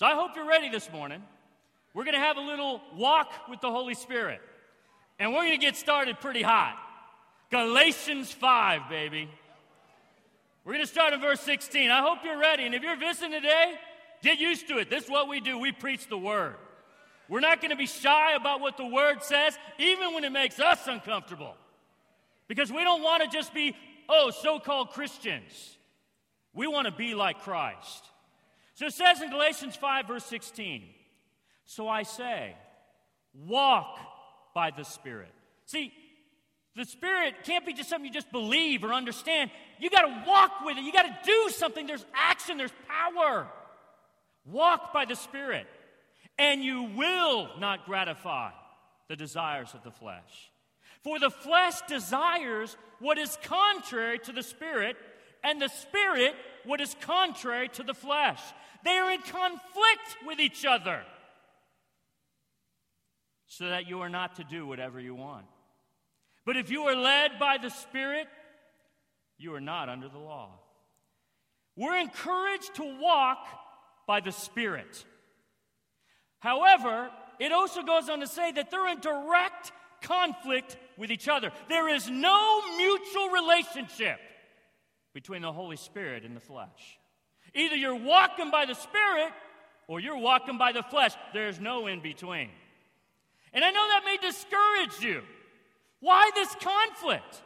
So I hope you're ready this morning. We're going to have a little walk with the Holy Spirit. And we're going to get started pretty hot. Galatians 5, baby. We're going to start in verse 16. I hope you're ready. And if you're visiting today, get used to it. This is what we do we preach the word. We're not going to be shy about what the word says, even when it makes us uncomfortable. Because we don't want to just be, oh, so called Christians. We want to be like Christ. So it says in Galatians 5, verse 16, So I say, walk by the Spirit. See, the Spirit can't be just something you just believe or understand. You got to walk with it. You got to do something. There's action, there's power. Walk by the Spirit, and you will not gratify the desires of the flesh. For the flesh desires what is contrary to the Spirit, and the Spirit what is contrary to the flesh. They are in conflict with each other, so that you are not to do whatever you want. But if you are led by the Spirit, you are not under the law. We're encouraged to walk by the Spirit. However, it also goes on to say that they're in direct conflict with each other. There is no mutual relationship between the Holy Spirit and the flesh. Either you're walking by the Spirit or you're walking by the flesh. There's no in between. And I know that may discourage you. Why this conflict?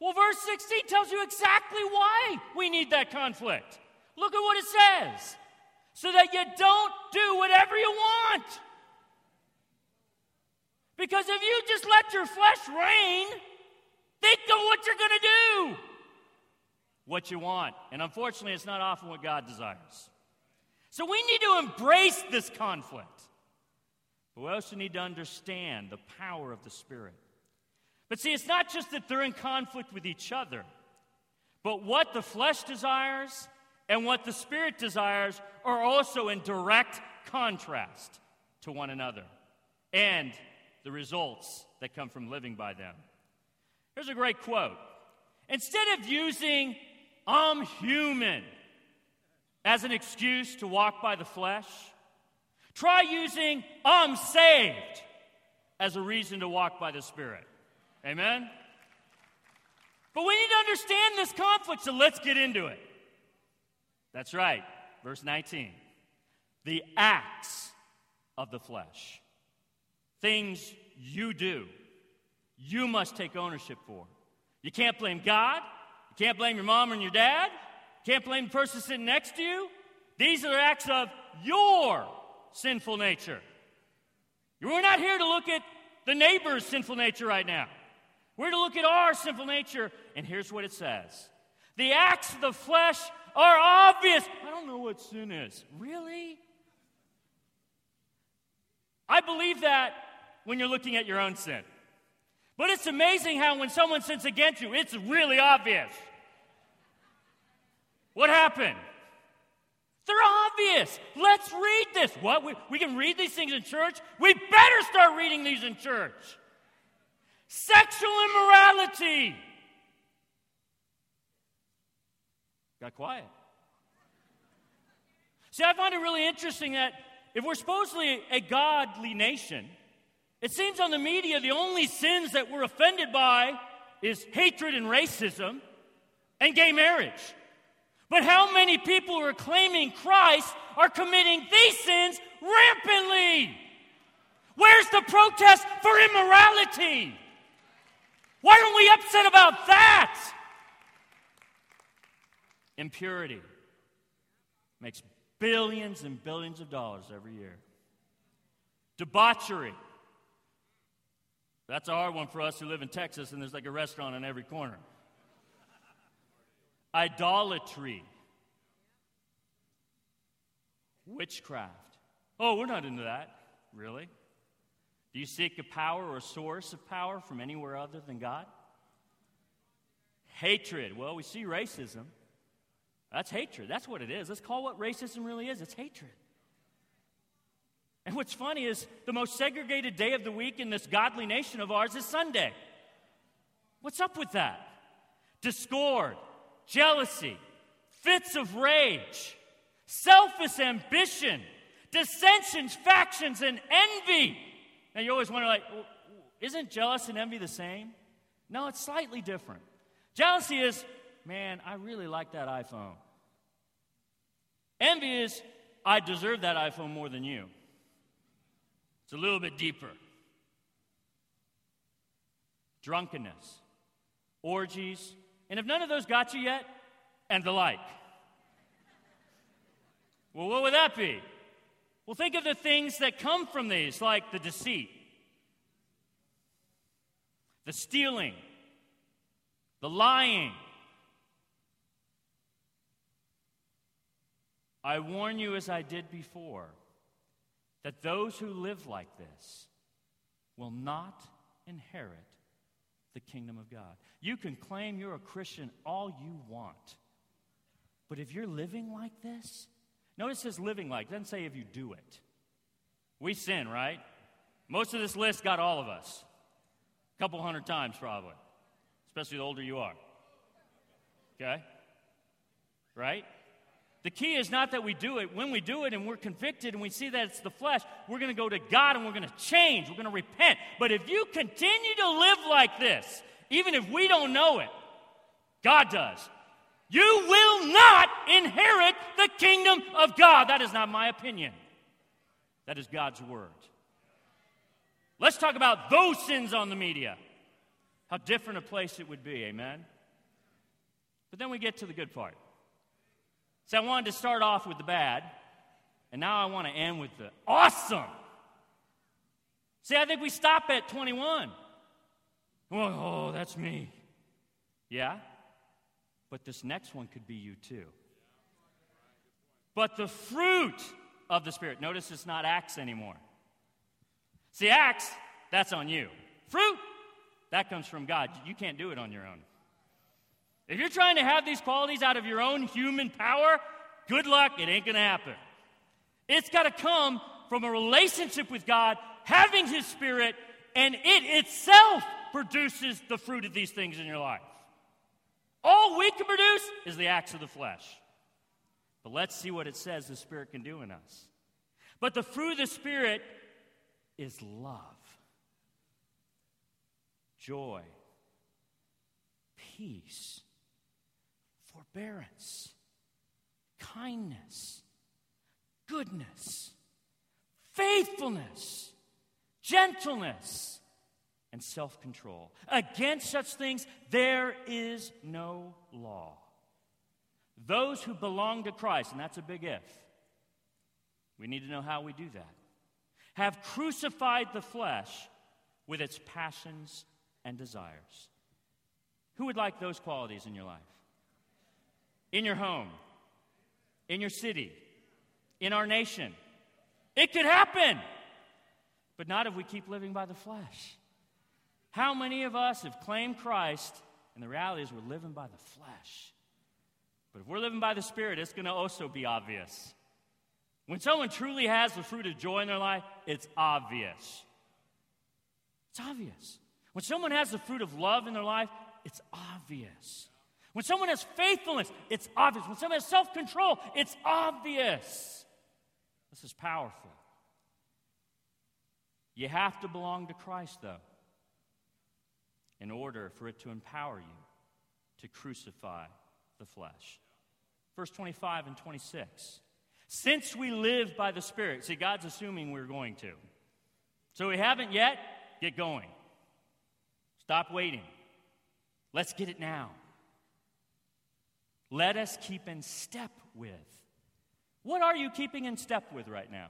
Well, verse 16 tells you exactly why we need that conflict. Look at what it says so that you don't do whatever you want. Because if you just let your flesh reign, think of what you're going to do. What you want. And unfortunately, it's not often what God desires. So we need to embrace this conflict. But we also need to understand the power of the Spirit. But see, it's not just that they're in conflict with each other, but what the flesh desires and what the Spirit desires are also in direct contrast to one another and the results that come from living by them. Here's a great quote Instead of using I'm human as an excuse to walk by the flesh, try using I'm saved as a reason to walk by the Spirit. Amen? But we need to understand this conflict, so let's get into it. That's right, verse 19. The acts of the flesh, things you do, you must take ownership for. You can't blame God. Can't blame your mom and your dad. Can't blame the person sitting next to you. These are acts of your sinful nature. We're not here to look at the neighbor's sinful nature right now. We're to look at our sinful nature, and here's what it says The acts of the flesh are obvious. I don't know what sin is. Really? I believe that when you're looking at your own sin. But it's amazing how when someone sins against you, it's really obvious. What happened? They're obvious. Let's read this. What? We, we can read these things in church? We better start reading these in church. Sexual immorality. Got quiet. See, I find it really interesting that if we're supposedly a godly nation, it seems on the media the only sins that we're offended by is hatred and racism and gay marriage. But how many people who are claiming Christ are committing these sins rampantly? Where's the protest for immorality? Why aren't we upset about that? Impurity makes billions and billions of dollars every year. Debauchery. That's a hard one for us who live in Texas and there's like a restaurant on every corner. Idolatry. Witchcraft. Oh, we're not into that. Really? Do you seek a power or a source of power from anywhere other than God? Hatred. Well, we see racism. That's hatred. That's what it is. Let's call what racism really is it's hatred. And what's funny is the most segregated day of the week in this godly nation of ours is Sunday. What's up with that? Discord, jealousy, fits of rage, selfish ambition, dissensions, factions, and envy. Now you always wonder, like, isn't jealous and envy the same? No, it's slightly different. Jealousy is, man, I really like that iPhone. Envy is, I deserve that iPhone more than you. It's a little bit deeper. Drunkenness, orgies, and if none of those got you yet, and the like. Well, what would that be? Well, think of the things that come from these, like the deceit, the stealing, the lying. I warn you, as I did before, that those who live like this will not inherit the kingdom of God. You can claim you're a Christian all you want, but if you're living like this, notice says living like, it doesn't say if you do it. We sin, right? Most of this list got all of us. A couple hundred times, probably, especially the older you are. Okay? Right? The key is not that we do it. When we do it and we're convicted and we see that it's the flesh, we're going to go to God and we're going to change. We're going to repent. But if you continue to live like this, even if we don't know it, God does. You will not inherit the kingdom of God. That is not my opinion. That is God's word. Let's talk about those sins on the media. How different a place it would be, amen? But then we get to the good part. So I wanted to start off with the bad, and now I want to end with the awesome. See, I think we stop at 21. Oh, that's me. Yeah? But this next one could be you too. But the fruit of the Spirit, notice it's not acts anymore. See, acts, that's on you. Fruit, that comes from God. You can't do it on your own. If you're trying to have these qualities out of your own human power, good luck, it ain't to happen. It's got to come from a relationship with God, having His Spirit, and it itself produces the fruit of these things in your life. All we can produce is the acts of the flesh. But let's see what it says the Spirit can do in us. But the fruit of the Spirit is love, joy, peace forbearance, kindness, goodness, faithfulness, gentleness, and self control. Against such things, there is no law. Those who belong to Christ, and that's a big if, we need to know how we do that, have crucified the flesh with its passions and desires. Who would like those qualities in your life? in your home, in your city, in our nation. It could happen, but not if we keep living by the flesh. How many of us have claimed Christ, and the reality is we're living by the flesh? But if we're living by the Spirit, it's going to also be obvious. When someone truly has the fruit of joy in their life, it's obvious. It's obvious. When someone has the fruit of love in their life, it's obvious. When someone has faithfulness, it's obvious. When someone has self control, it's obvious. This is powerful. You have to belong to Christ, though, in order for it to empower you to crucify the flesh. Verse 25 and 26. Since we live by the Spirit, see, God's assuming we're going to. So we haven't yet, get going. Stop waiting. Let's get it now. Let us keep in step with. What are you keeping in step with right now?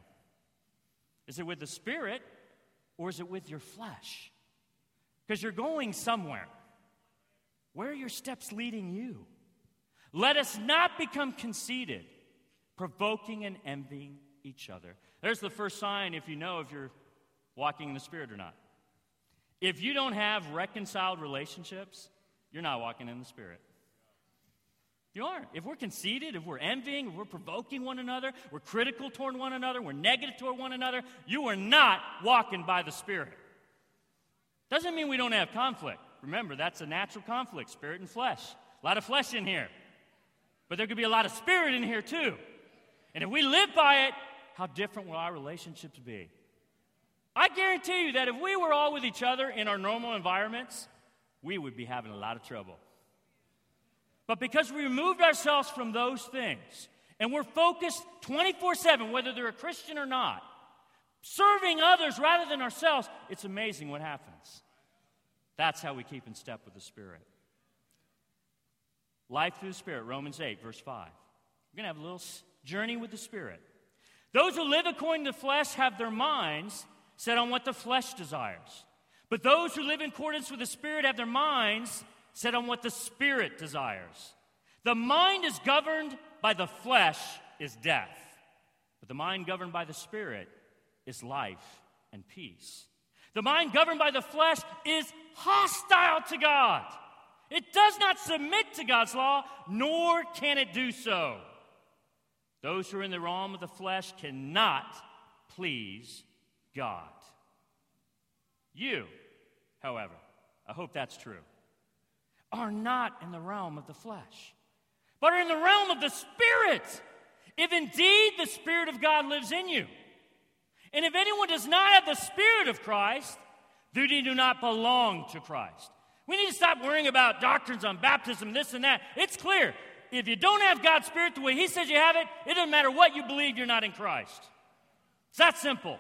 Is it with the Spirit or is it with your flesh? Because you're going somewhere. Where are your steps leading you? Let us not become conceited, provoking and envying each other. There's the first sign if you know if you're walking in the Spirit or not. If you don't have reconciled relationships, you're not walking in the Spirit. You aren't. If we're conceited, if we're envying, if we're provoking one another, we're critical toward one another, we're negative toward one another, you are not walking by the Spirit. Doesn't mean we don't have conflict. Remember, that's a natural conflict, spirit and flesh. A lot of flesh in here. But there could be a lot of spirit in here too. And if we live by it, how different will our relationships be? I guarantee you that if we were all with each other in our normal environments, we would be having a lot of trouble. But because we removed ourselves from those things and we're focused 24 7, whether they're a Christian or not, serving others rather than ourselves, it's amazing what happens. That's how we keep in step with the Spirit. Life through the Spirit, Romans 8, verse 5. We're going to have a little journey with the Spirit. Those who live according to the flesh have their minds set on what the flesh desires. But those who live in accordance with the Spirit have their minds set on what the Spirit desires. The mind is governed by the flesh is death, but the mind governed by the Spirit is life and peace. The mind governed by the flesh is hostile to God. It does not submit to God's law, nor can it do so. Those who are in the realm of the flesh cannot please God. You, however, I hope that's true, are not in the realm of the flesh, but are in the realm of the Spirit, if indeed the Spirit of God lives in you. And if anyone does not have the Spirit of Christ, then they do not belong to Christ. We need to stop worrying about doctrines on baptism, this and that. It's clear. If you don't have God's Spirit the way He says you have it, it doesn't matter what you believe, you're not in Christ. It's that simple.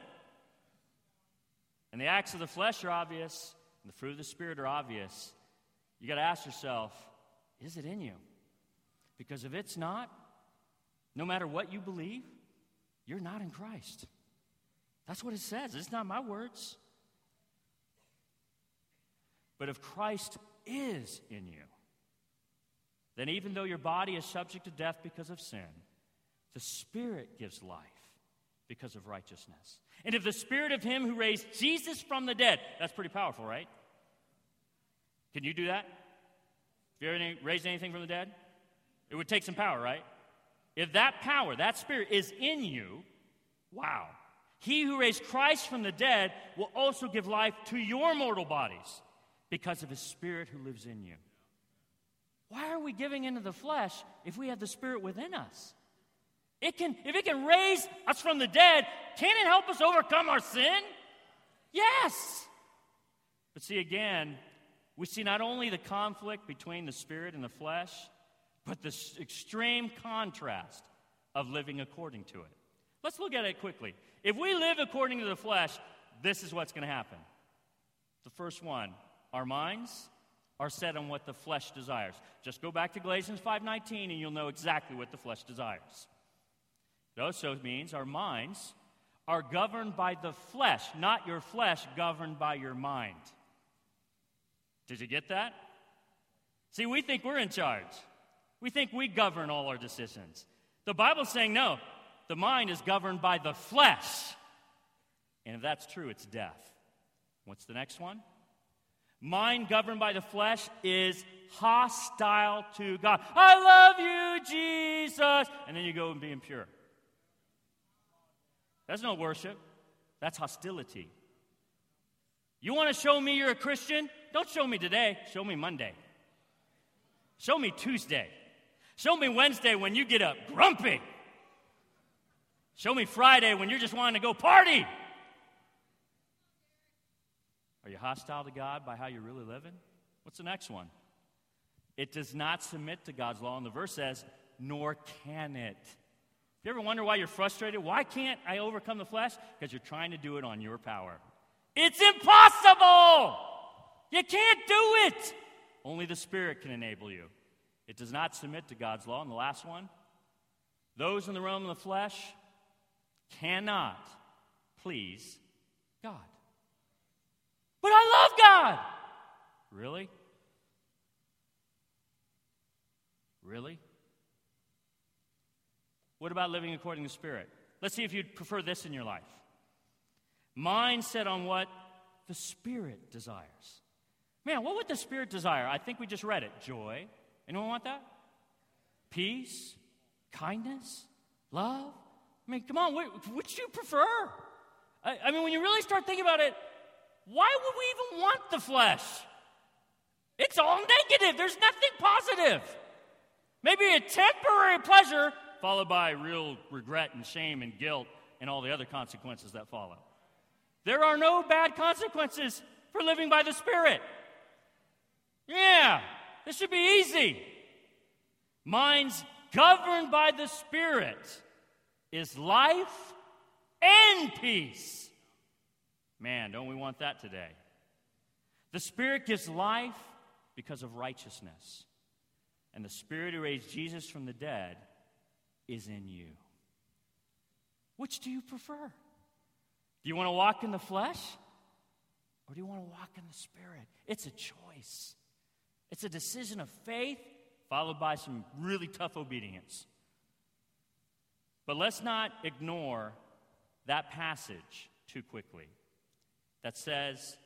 And the acts of the flesh are obvious, and the fruit of the Spirit are obvious. You got to ask yourself is it in you? Because if it's not, no matter what you believe, you're not in Christ. That's what it says. It's not my words. But if Christ is in you, then even though your body is subject to death because of sin, the Spirit gives life because of righteousness. And if the Spirit of Him who raised Jesus from the dead, that's pretty powerful, right? Can you do that? Have you ever raised anything from the dead? It would take some power, right? If that power, that Spirit is in you, wow. He who raised Christ from the dead will also give life to your mortal bodies because of his Spirit who lives in you. Why are we giving into the flesh if we have the Spirit within us? It can, if it can raise us from the dead, can it help us overcome our sin? Yes. But see, again, we see not only the conflict between the spirit and the flesh, but the extreme contrast of living according to it. Let's look at it quickly. If we live according to the flesh, this is what's going to happen. The first one, our minds are set on what the flesh desires. Just go back to Galatians 5:19 and you'll know exactly what the flesh desires. It also means our minds are governed by the flesh, not your flesh governed by your mind. Did you get that? See, we think we're in charge. We think we govern all our decisions. The Bible's saying no, the mind is governed by the flesh. And if that's true, it's death. What's the next one? Mind governed by the flesh is hostile to God. I love you, Jesus. And then you go and be impure. That's no worship, that's hostility. You want to show me you're a Christian? Don't show me today, show me Monday. Show me Tuesday. Show me Wednesday when you get up grumpy. Show me Friday when you're just wanting to go party. Are you hostile to God by how you're really living? What's the next one? It does not submit to God's law. And the verse says, nor can it. If You ever wonder why you're frustrated? Why can't I overcome the flesh? Because you're trying to do it on your power. It's impossible! You can't do it! Only the Spirit can enable you. It does not submit to God's law. And the last one those in the realm of the flesh cannot please God. But I love God. Really? Really? What about living according to the Spirit? Let's see if you'd prefer this in your life. Mind set on what the Spirit desires. Man, what would the Spirit desire? I think we just read it. Joy. Anyone want that? Peace, kindness, love, I mean, come on, which do you prefer? I, I mean, when you really start thinking about it, why would we even want the flesh? It's all negative, there's nothing positive. Maybe a temporary pleasure followed by real regret and shame and guilt and all the other consequences that follow. There are no bad consequences for living by the Spirit. Yeah, this should be easy. Minds governed by the Spirit is life and peace. Man, don't we want that today? The Spirit gives life because of righteousness. And the Spirit who raised Jesus from the dead is in you. Which do you prefer? Do you want to walk in the flesh? Or do you want to walk in the Spirit? It's a choice. It's a decision of faith followed by some really tough obedience. But let's not ignore that passage too quickly that says,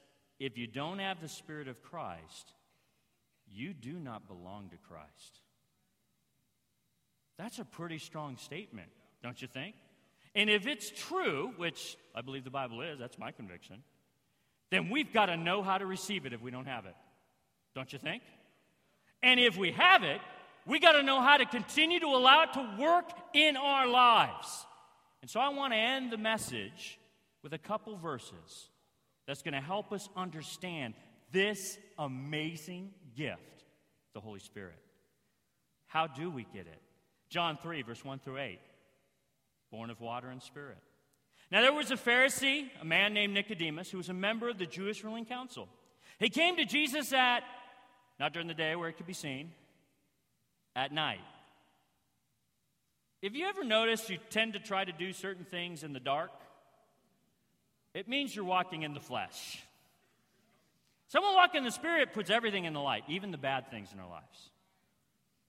if you don't have the Spirit of Christ, you do not belong to Christ. That's a pretty strong statement, don't you think? And if it's true, which I believe the Bible is, that's my conviction, then we've got to know how to receive it if we don't have it. Don't you think? And if we have it, we got to know how to continue to allow it to work in our lives. And so I want to end the message with a couple verses that's going to help us understand this amazing gift, the Holy Spirit. How do we get it? John 3, verse 1 through 8. Born of water and spirit. Now, there was a Pharisee, a man named Nicodemus, who was a member of the Jewish ruling council. He came to Jesus at, not during the day where it could be seen, at night. If you ever notice you tend to try to do certain things in the dark, it means you're walking in the flesh. Someone walking in the Spirit puts everything in the light, even the bad things in our lives.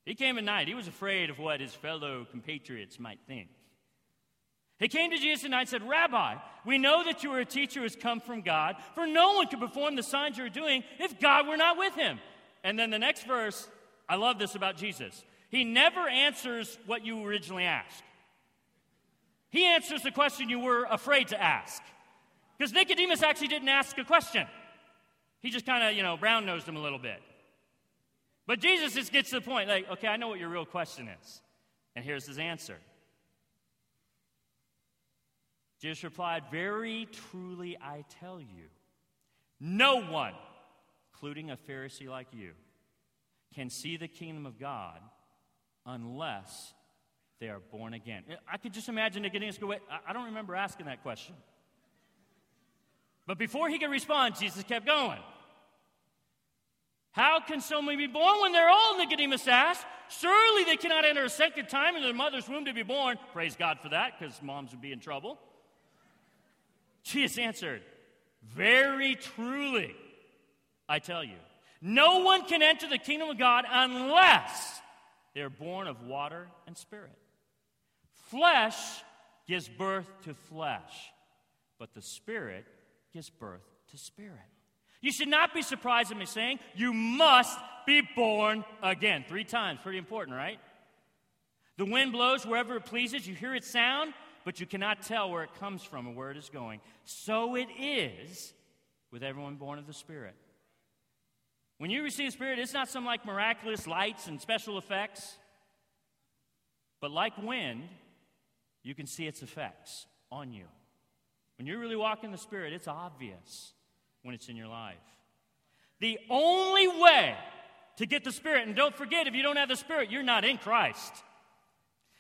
He came at night. He was afraid of what his fellow compatriots might think. He came to Jesus at night and said, Rabbi, we know that you are a teacher who has come from God, for no one could perform the signs you're doing if God were not with him. And then the next verse, I love this about Jesus. He never answers what you originally asked. He answers the question you were afraid to ask. Because Nicodemus actually didn't ask a question. He just kind of, you know, brown nosed him a little bit. But Jesus just gets to the point like, okay, I know what your real question is. And here's his answer. Jesus replied, Very truly I tell you, no one, including a Pharisee like you, can see the kingdom of God unless they are born again. I could just imagine Nicodemus go, Wait, I don't remember asking that question. But before he could respond, Jesus kept going. How can someone be born when they're old? Nicodemus asked. Surely they cannot enter a second time in their mother's womb to be born. Praise God for that, because moms would be in trouble. Jesus answered, Very truly, I tell you, no one can enter the kingdom of God unless they are born of water and spirit. Flesh gives birth to flesh, but the spirit gives birth to spirit. You should not be surprised at me saying, You must be born again. Three times, pretty important, right? The wind blows wherever it pleases. You hear its sound, but you cannot tell where it comes from or where it is going. So it is with everyone born of the Spirit. When you receive Spirit, it's not some like miraculous lights and special effects, but like wind, you can see its effects on you. When you really walk in the Spirit, it's obvious when it's in your life. The only way to get the Spirit, and don't forget, if you don't have the Spirit, you're not in Christ.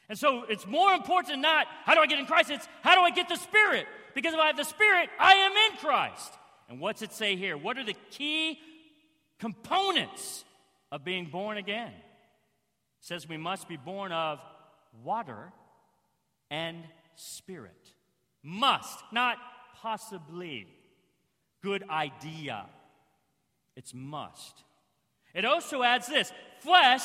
And so it's more important not how do I get in Christ? It's how do I get the Spirit? Because if I have the Spirit, I am in Christ. And what's it say here? What are the key components of being born again? It says we must be born of water and spirit. Must, not possibly good idea. It's must. It also adds this flesh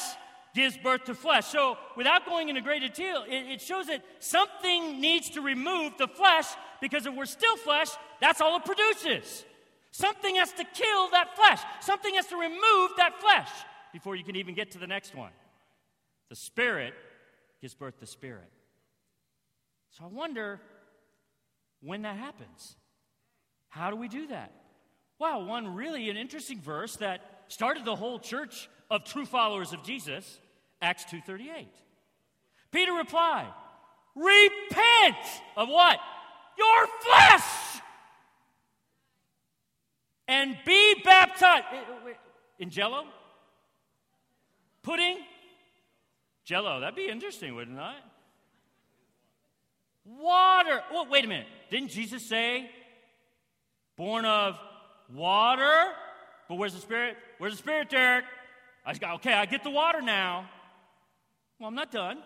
gives birth to flesh. So, without going into great detail, it, it, shows that something needs to remove the flesh because if we're still flesh, that's all it produces. Something has to kill that flesh, something has to remove that flesh before you can even get to the next one. The Spirit gives birth to Spirit. So, I wonder when that happens. How do we do that? Wow, one really an interesting verse that started the whole church of true followers of Jesus, Acts 2:38. Peter replied, Repent of what? Your flesh. And be baptized. In jello? Pudding? Jello. That'd be interesting, wouldn't it? Water. Oh, wait a minute. Didn't Jesus say, born of water? But where's the Spirit? Where's the Spirit, Derik? I got, okay, I get the water now. Well, I'm not done.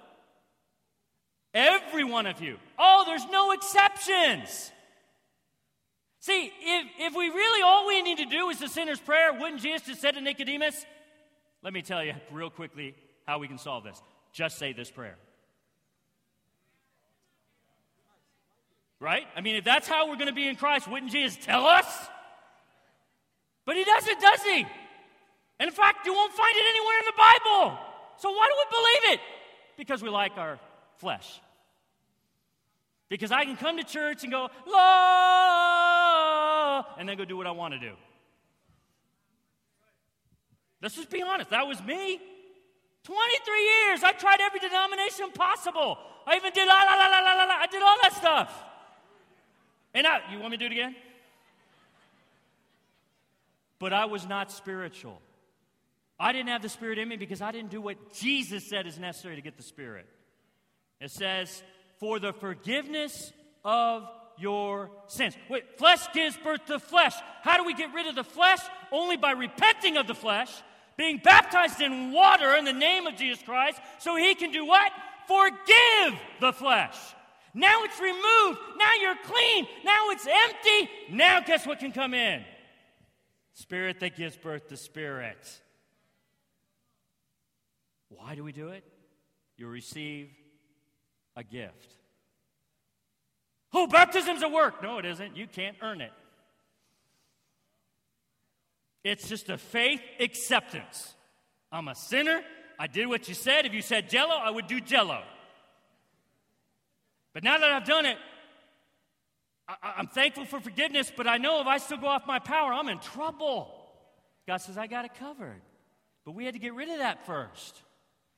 Every one of you. Oh, there's no exceptions. See, if, if we really all we need to do is the sinner's prayer, wouldn't Jesus just said to Nicodemus? Let me tell you real quickly how we can solve this. Just say this prayer. Right? I mean, if that's how we're going to be in Christ, wouldn't Jesus tell us? But he doesn't, does he? And in fact, you won't find it anywhere in the Bible. So why do we believe it? Because we like our flesh. Because I can come to church and go, and then go do what I want to do. Let's just be honest. That was me. 23 years. I tried every denomination possible. I even did la la la la la la. I did all that stuff. And I, you want me to do it again? But I was not spiritual. I didn't have the Spirit in me because I didn't do what Jesus said is necessary to get the Spirit. It says, for the forgiveness of your sins. Wait, flesh gives birth to flesh. How do we get rid of the flesh? Only by repenting of the flesh, being baptized in water in the name of Jesus Christ, so he can do what? Forgive the flesh. Now it's removed. Now you're clean. Now it's empty. Now, guess what can come in? Spirit that gives birth to spirit. Why do we do it? You receive a gift. Oh, baptism's a work. No, it isn't. You can't earn it. It's just a faith acceptance. I'm a sinner. I did what you said. If you said jello, I would do jello. But now that I've done it, I, am thankful for forgiveness, but I know if I still go off my power, I'm in trouble. God says, I got it covered. But we had to get rid of that first.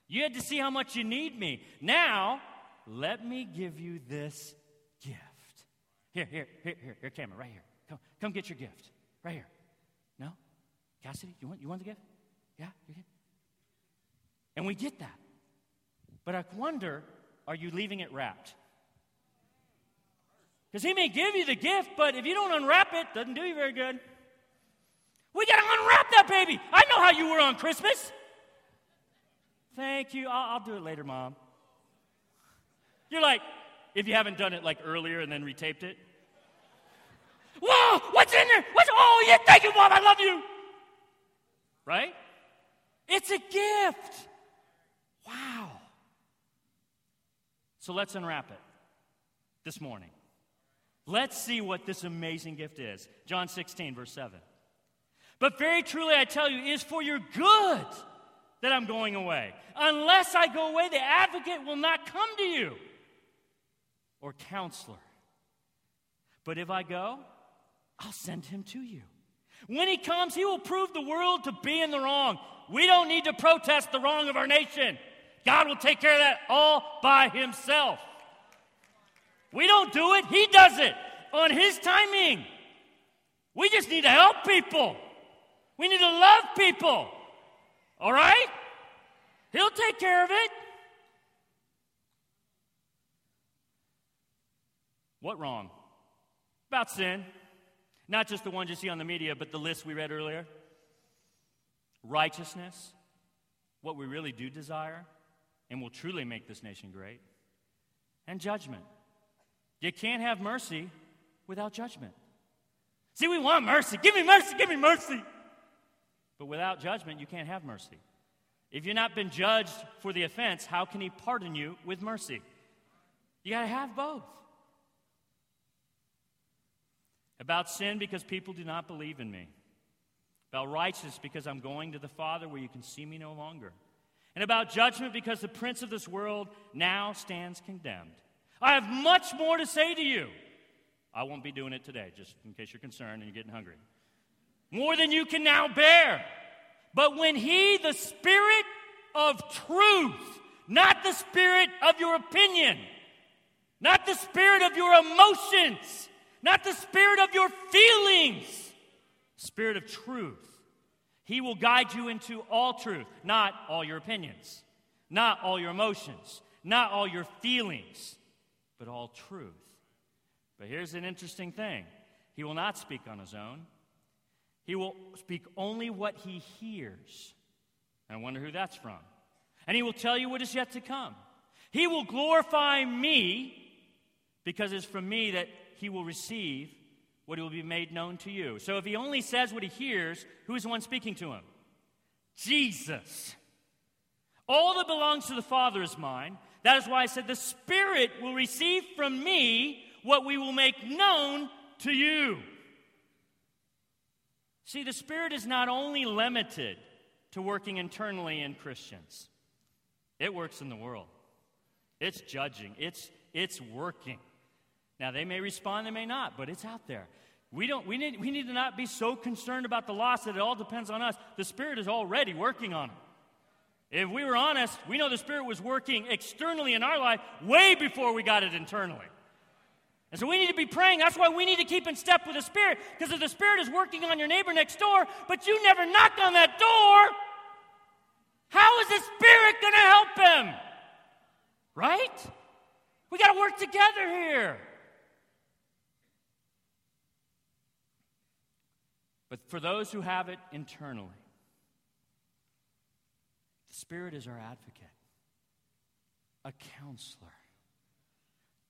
You had to see how much you need me. Now, let me give you this. Here, here, here, here, here, camera, right here. Come, come get your gift. Right here. No? Cassidy, you want, you want the gift? Yeah? You get? And we get that. But I wonder, are you leaving it wrapped? Because he may give you the gift, but if you don't unwrap it, doesn't do you very good. We got to unwrap that baby. I know how you were on Christmas. Thank you. I'll, I'll do it later, Mom. You're like, if you haven't done it like earlier and then retaped it. Whoa, what's in there? What's, oh, yeah, thank you, Mom. I love you. Right? It's a gift. Wow. So let's unwrap it this morning. Let's see what this amazing gift is. John 16, verse 7. But very truly I tell you, it is for your good that I'm going away. Unless I go away, the advocate will not come to you, or counselor. But if I go, I'll send him to you. When he comes, he will prove the world to be in the wrong. We don't need to protest the wrong of our nation. God will take care of that all by himself. We don't do it, He does it on His timing. We just need to help people. We need to love people. All right? He'll take care of it. What wrong? About sin. Not just the ones you see on the media, but the list we read earlier. Righteousness, what we really do desire, and will truly make this nation great. And judgment. You can't have mercy without judgment. See, we want mercy. Give me mercy, give me mercy. But without judgment, you can't have mercy. If you've not been judged for the offense, how can he pardon you with mercy? You got to have both. About sin, because people do not believe in me. About righteousness, because I'm going to the Father where you can see me no longer. And about judgment, because the prince of this world now stands condemned. I have much more to say to you. I won't be doing it today, just in case you're concerned and you're getting hungry. More than you can now bear. But when He, the Spirit of truth, not the Spirit of your opinion, not the spirit of your emotions, not the spirit of your feelings, spirit of truth. He will guide you into all truth, not all your opinions, not all your emotions, not all your feelings, but all truth. But here's an interesting thing He will not speak on His own, He will speak only what He hears. I wonder who that's from. And He will tell you what is yet to come. He will glorify me because it's from me that He will receive what will be made known to you. So if He only says what He hears, who is the one speaking to Him? Jesus. All that belongs to the Father is mine. That is why I said, The Spirit will receive from me what we will make known to you. See, the Spirit is not only limited to working internally in Christians, it works in the world. It's judging, it's, it's working. Now, they may respond, they may not, but it's out there. We, don't, we, need, we need to not be so concerned about the loss that it all depends on us. The Spirit is already working on it. If we were honest, we know the Spirit was working externally in our life way before we got it internally. And so we need to be praying. That's why we need to keep in step with the Spirit. Because if the Spirit is working on your neighbor next door, but you never knocked on that door, how is the Spirit going to help him? Right? We got to work together here. But for those who have it internally, the Spirit is our advocate, a counselor.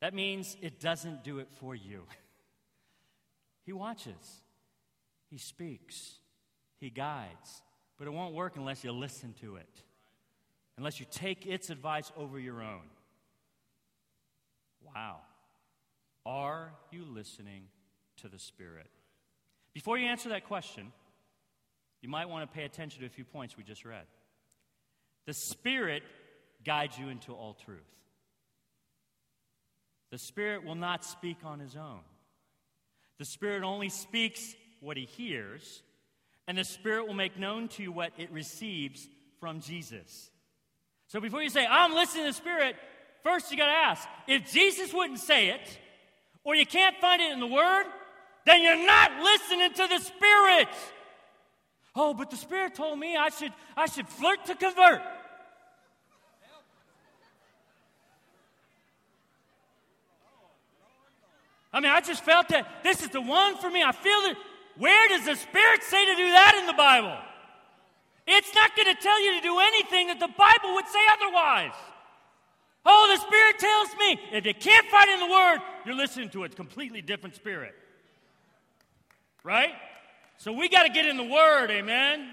That means it doesn't do it for you. he watches, He speaks, He guides, but it won't work unless you listen to it, unless you take its advice over your own. Wow. Are you listening to the Spirit? Before you answer that question, you might want to pay attention to a few points we just read. The Spirit guides you into all truth. The Spirit will not speak on his own. The Spirit only speaks what he hears, and the Spirit will make known to you what it receives from Jesus. So before you say, I'm listening to the Spirit, first you got to ask if Jesus wouldn't say it, or you can't find it in the Word, then you're not listening to the Spirit. Oh, but the Spirit told me I should, I should flirt to convert. I mean, I just felt that this is the one for me. I feel that. Where does the Spirit say to do that in the Bible? It's not going to tell you to do anything that the Bible would say otherwise. Oh, the Spirit tells me. If you can't find in the Word, you're listening to a completely different Spirit. Right? So we got to get in the Word, amen?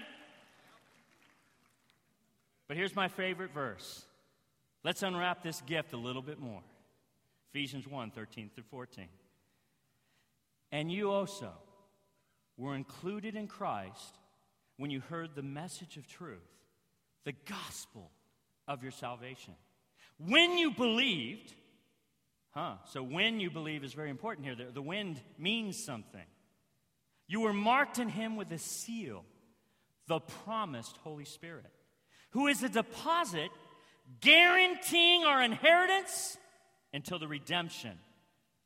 But here's my favorite verse. Let's unwrap this gift a little bit more. Ephesians 1 13 through 14. And you also were included in Christ when you heard the message of truth, the gospel of your salvation. When you believed, huh? So when you believe is very important here. The, the wind means something. You were marked in him with a seal, the promised Holy Spirit, who is a deposit guaranteeing our inheritance until the redemption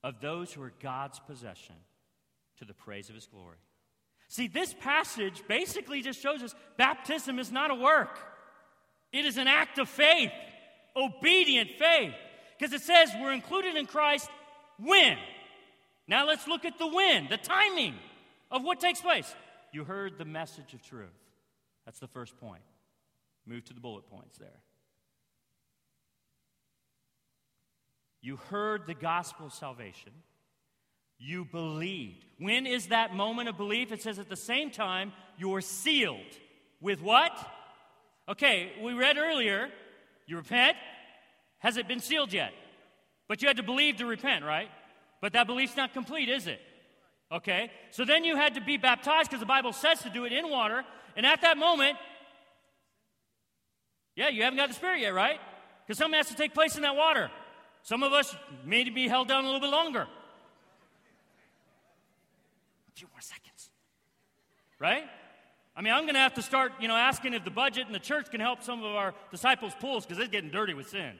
of those who are God's possession to the praise of his glory. See, this passage basically just shows us baptism is not a work, it is an act of faith, obedient faith. Because it says we're included in Christ when. Now let's look at the when, the timing of what takes place. You heard the message of truth. That's the first point. Move to the bullet points there. You heard the gospel of salvation you believed. When is that moment of belief? It says at the same time, you're sealed. With what? Okay, we read earlier, you repent. Has it been sealed yet? But you had to believe to repent, right? But that belief's not complete, is it? Okay, so then you had to be baptized because the Bible says to do it in water. And at that moment, yeah, you haven't got the Spirit yet, right? Because something has to take place in that water. Some of us may be held down a little bit longer A few more seconds. Right? I mean, I'm going to have to start, you know, asking if the budget and the church can help some of our disciples' pools because it's getting dirty with sin.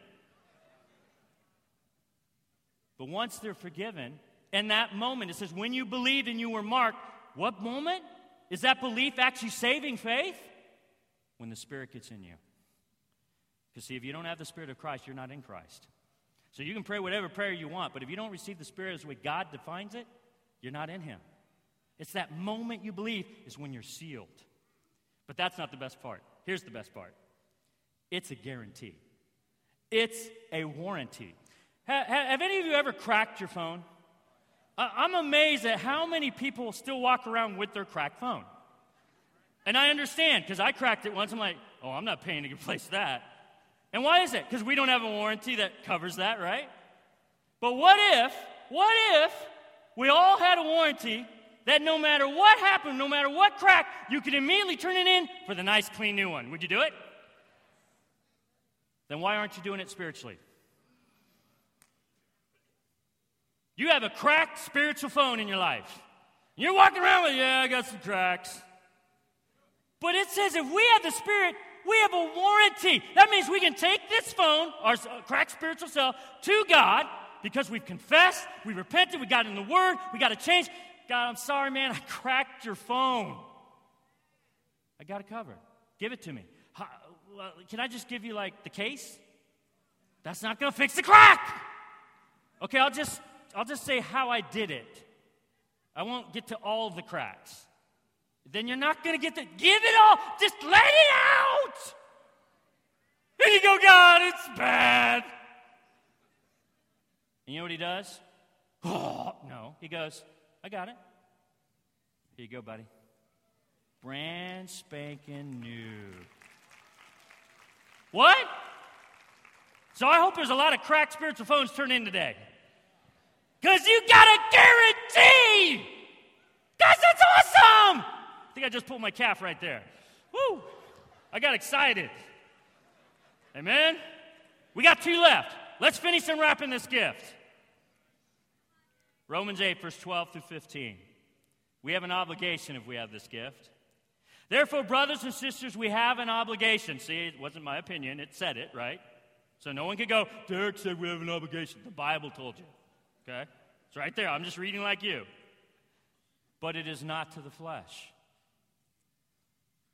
But once they're forgiven, in that moment, it says, when you believed and you were marked, what moment? Is that belief actually saving faith? When the Spirit gets in you. Because, see, if you don't have the Spirit of Christ, you're not in Christ. So you can pray whatever prayer you want, but if you don't receive the Spirit as the way God defines it, you're not in Him. It's that moment you believe is when you're sealed. But that's not the best part. Here's the best part it's a guarantee, it's a warranty. Have, have any of you ever cracked your phone? I'm amazed at how many people still walk around with their cracked phone. And I understand because I cracked it once. I'm like, oh, I'm not paying to replace that. And why is it? Because we don't have a warranty that covers that, right? But what if, what if we all had a warranty that no matter what happened, no matter what crack, you could immediately turn it in for the nice, clean new one? Would you do it? Then why aren't you doing it spiritually? You have a cracked spiritual phone in your life. You're walking around with, yeah, I got some cracks. But it says if we have the Spirit, we have a warranty. That means we can take this phone, our uh, cracked spiritual self, to God because we've confessed, we repented, we got in the Word, we got to change. God, I'm sorry, man, I cracked your phone. I got it covered. Give it to me. Uh, can I just give you like the case? That's not going to fix the crack. Okay, I'll just I'll just say how I did it. I won't get to all the cracks. Then you're not going to get to give it all. Just let it out. And you go, God, it's bad. And you know what he does? Oh, no. He goes, I got it. Here you go, buddy. Brand spanking new. What? So I hope there's a lot of cracked spiritual phones turned in today. Because you got a guarantee. Guys, that's awesome. I think I just pulled my calf right there. Woo! I got excited. Amen? We got two left. Let's finish unwrapping this gift. Romans 8, verse 12 through 15. We have an obligation if we have this gift. Therefore, brothers and sisters, we have an obligation. See, it wasn't my opinion, it said it, right? So no one could go, Derik said we have an obligation. The Bible told you. Okay? It's right there. I'm just reading like you. But it is not to the flesh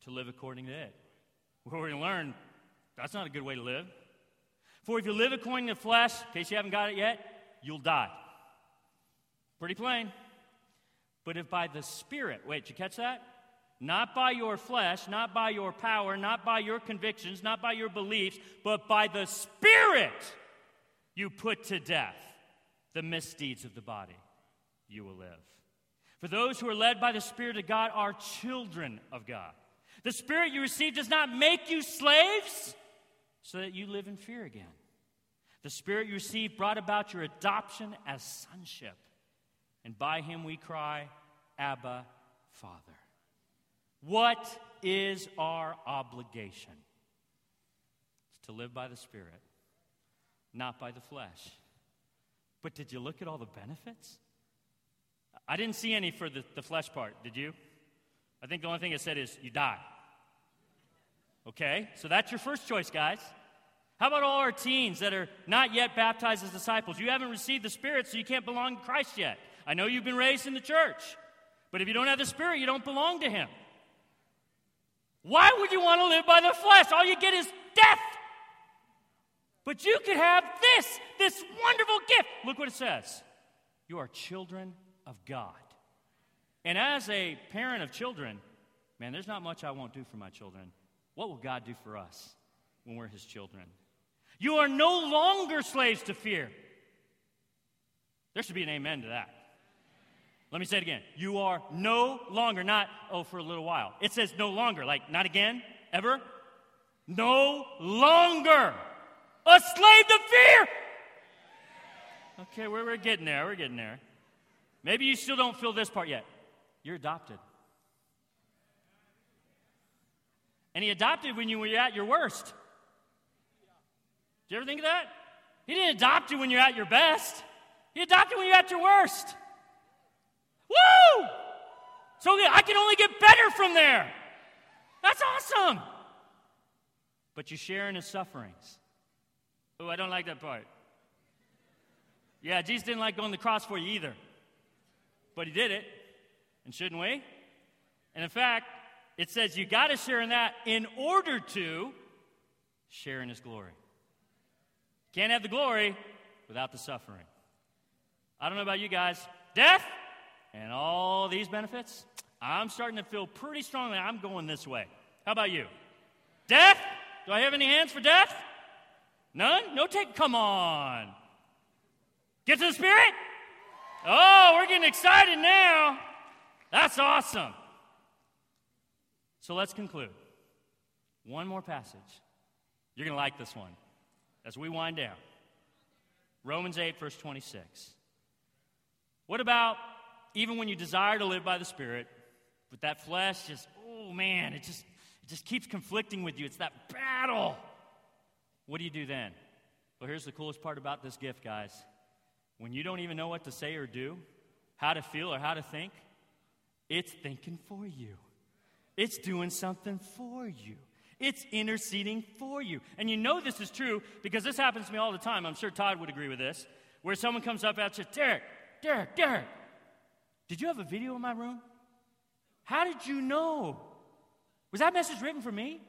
to live according to it. Going to learn that's not a good way to live. For if you live according to the flesh, in case you haven't got it yet, you'll die. Pretty plain. But if by the Spirit, wait, you catch that? Not by your flesh, not by your power, not by your convictions, not by your beliefs, but by the Spirit you put to death the misdeeds of the body, you will live. For those who are led by the Spirit of God are children of God. The Spirit you receive does not make you slaves so that you live in fear again. The Spirit you receive brought about your adoption as sonship. And by him we cry, Abba, Father. What is our obligation? It's to live by the Spirit, not by the flesh. But did you look at all the benefits? I didn't see any for the, the flesh part, did you? I think the only thing it said is you die. Okay, so that's your first choice, guys. How about all our teens that are not yet baptized as disciples? You haven't received the Spirit, so you can't belong to Christ yet. I know you've been raised in the church, but if you don't have the Spirit, you don't belong to Him. Why would you want to live by the flesh? All you get is death. But you could have this, this wonderful gift. Look what it says You are children of God. And as a parent of children, man, there's not much I won't do for my children. What will God do for us when we're His children? You are no longer slaves to fear. There should be an amen to that. Let me say it again. You are no longer, not, oh, for a little while. It says no longer, like not again, ever. No longer a slave to fear. Okay, we're, we're getting there. We're getting there. Maybe you still don't feel this part yet. You're adopted. And he adopted when you were at your worst. Did you ever think of that? He didn't adopt you when you're at your best. He adopted when you're at your worst. Woo! So I can only get better from there. That's awesome. But you share in his sufferings. Oh, I don't like that part. Yeah, Jesus didn't like going to the cross for you either. But he did it. And shouldn't we? And in fact, it says you got to share in that in order to share in his glory. Can't have the glory without the suffering. I don't know about you guys. Death and all these benefits, I'm starting to feel pretty strongly I'm going this way. How about you? Death? Do I have any hands for death? None? No take? Come on. Get to the Spirit? Oh, we're getting excited now. That's awesome. So let's conclude. One more passage. You're going to like this one as we wind down. Romans 8, verse 26. What about even when you desire to live by the Spirit, but that flesh just, oh man, it just, it just keeps conflicting with you? It's that battle. What do you do then? Well, here's the coolest part about this gift, guys. When you don't even know what to say or do, how to feel or how to think, it's thinking for you. It's doing something for you. It's interceding for you. And you know this is true because this happens to me all the time. I'm sure Todd would agree with this. Where someone comes up and says, Derik, Derik, Derik, did you have a video in my room? How did you know? Was that message written for me?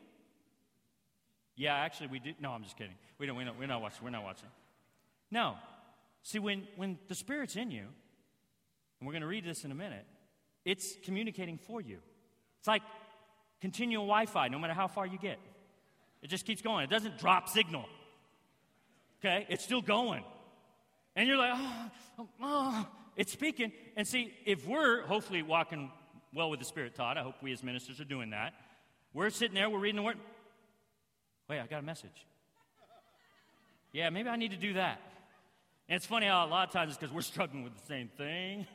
Yeah, actually, we did. No, I'm just kidding. We don't, we don't, we're not watching. We're not watching. No. See, when, when the Spirit's in you, and we're going to read this in a minute, it's communicating for you. It's like continual Wi Fi, no matter how far you get. It just keeps going. It doesn't drop signal. Okay? It's still going. And you're like, oh, oh. it's speaking. And see, if we're hopefully walking well with the Spirit, Todd, I hope we as ministers are doing that. We're sitting there, we're reading the Word. Wait, I got a message. Yeah, maybe I need to do that. And it's funny how a lot of times it's because we're struggling with the same thing.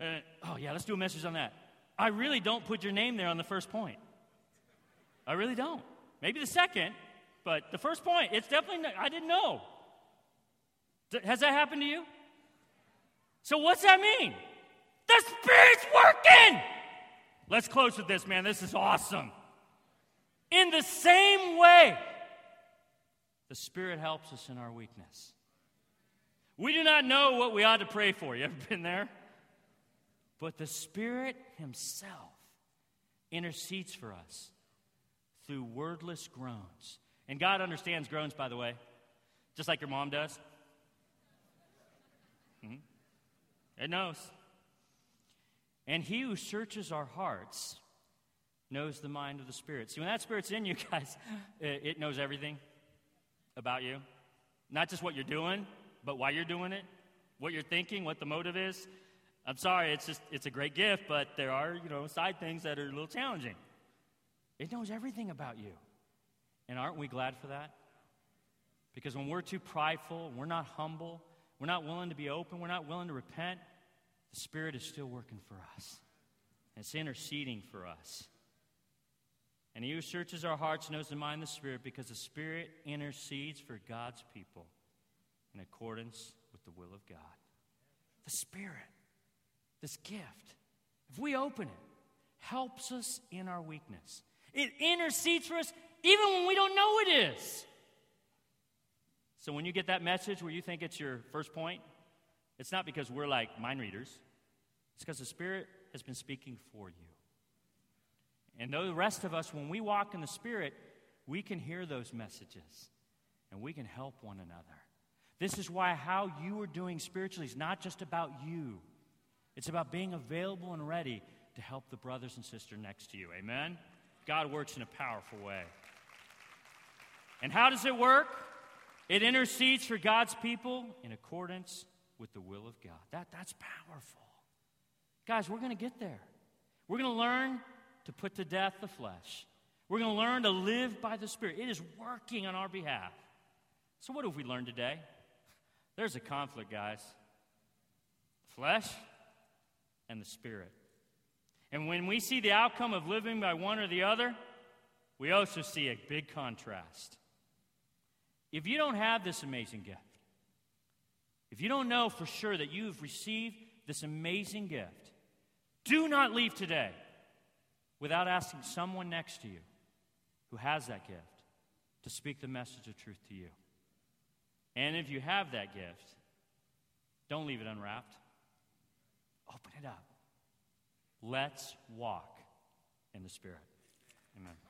and, uh, oh, yeah, let's do a message on that. I really don't put your name there on the first point. I really don't. Maybe the second, but the first point, it's definitely, I didn't know. Has that happened to you? So, what's that mean? The Spirit's working! Let's close with this, man. This is awesome. In the same way, the Spirit helps us in our weakness. We do not know what we ought to pray for. You ever been there? But the Spirit Himself intercedes for us through wordless groans. And God understands groans, by the way, just like your mom does. Mm-hmm. It knows. And He who searches our hearts knows the mind of the Spirit. See, when that Spirit's in you, guys, it knows everything about you. Not just what you're doing, but why you're doing it, what you're thinking, what the motive is. I'm sorry, it's just it's a great gift, but there are, you know, side things that are a little challenging. It knows everything about you. And aren't we glad for that? Because when we're too prideful, we're not humble, we're not willing to be open, we're not willing to repent, the Spirit is still working for us. It's interceding for us. And he who searches our hearts knows the mind of the Spirit because the Spirit intercedes for God's people in accordance with the will of God. The Spirit, this gift, if we open it, helps us in our weakness. It intercedes for us even when we don't know it is. So when you get that message where you think it's your first point, it's not because we're like mind readers, it's because the Spirit has been speaking for you. And though the rest of us, when we walk in the Spirit, we can hear those messages and we can help one another. This is why how you are doing spiritually is not just about you, it's about being available and ready to help the brothers and sisters next to you. Amen? God works in a powerful way. And how does it work? It intercedes for God's people in accordance with the will of God. That, that's powerful. Guys, we're going to get there. We're going to learn to put to death the flesh. We're going to learn to live by the Spirit. It is working on our behalf. So, what have we learned today? There's a conflict, guys flesh and the Spirit. And when we see the outcome of living by one or the other, we also see a big contrast. If you don't have this amazing gift, if you don't know for sure that you've received this amazing gift, do not leave today without asking someone next to you who has that gift to speak the message of truth to you. And if you have that gift, Don't leave it unwrapped. Open it up. Let's walk in the Spirit. Amen.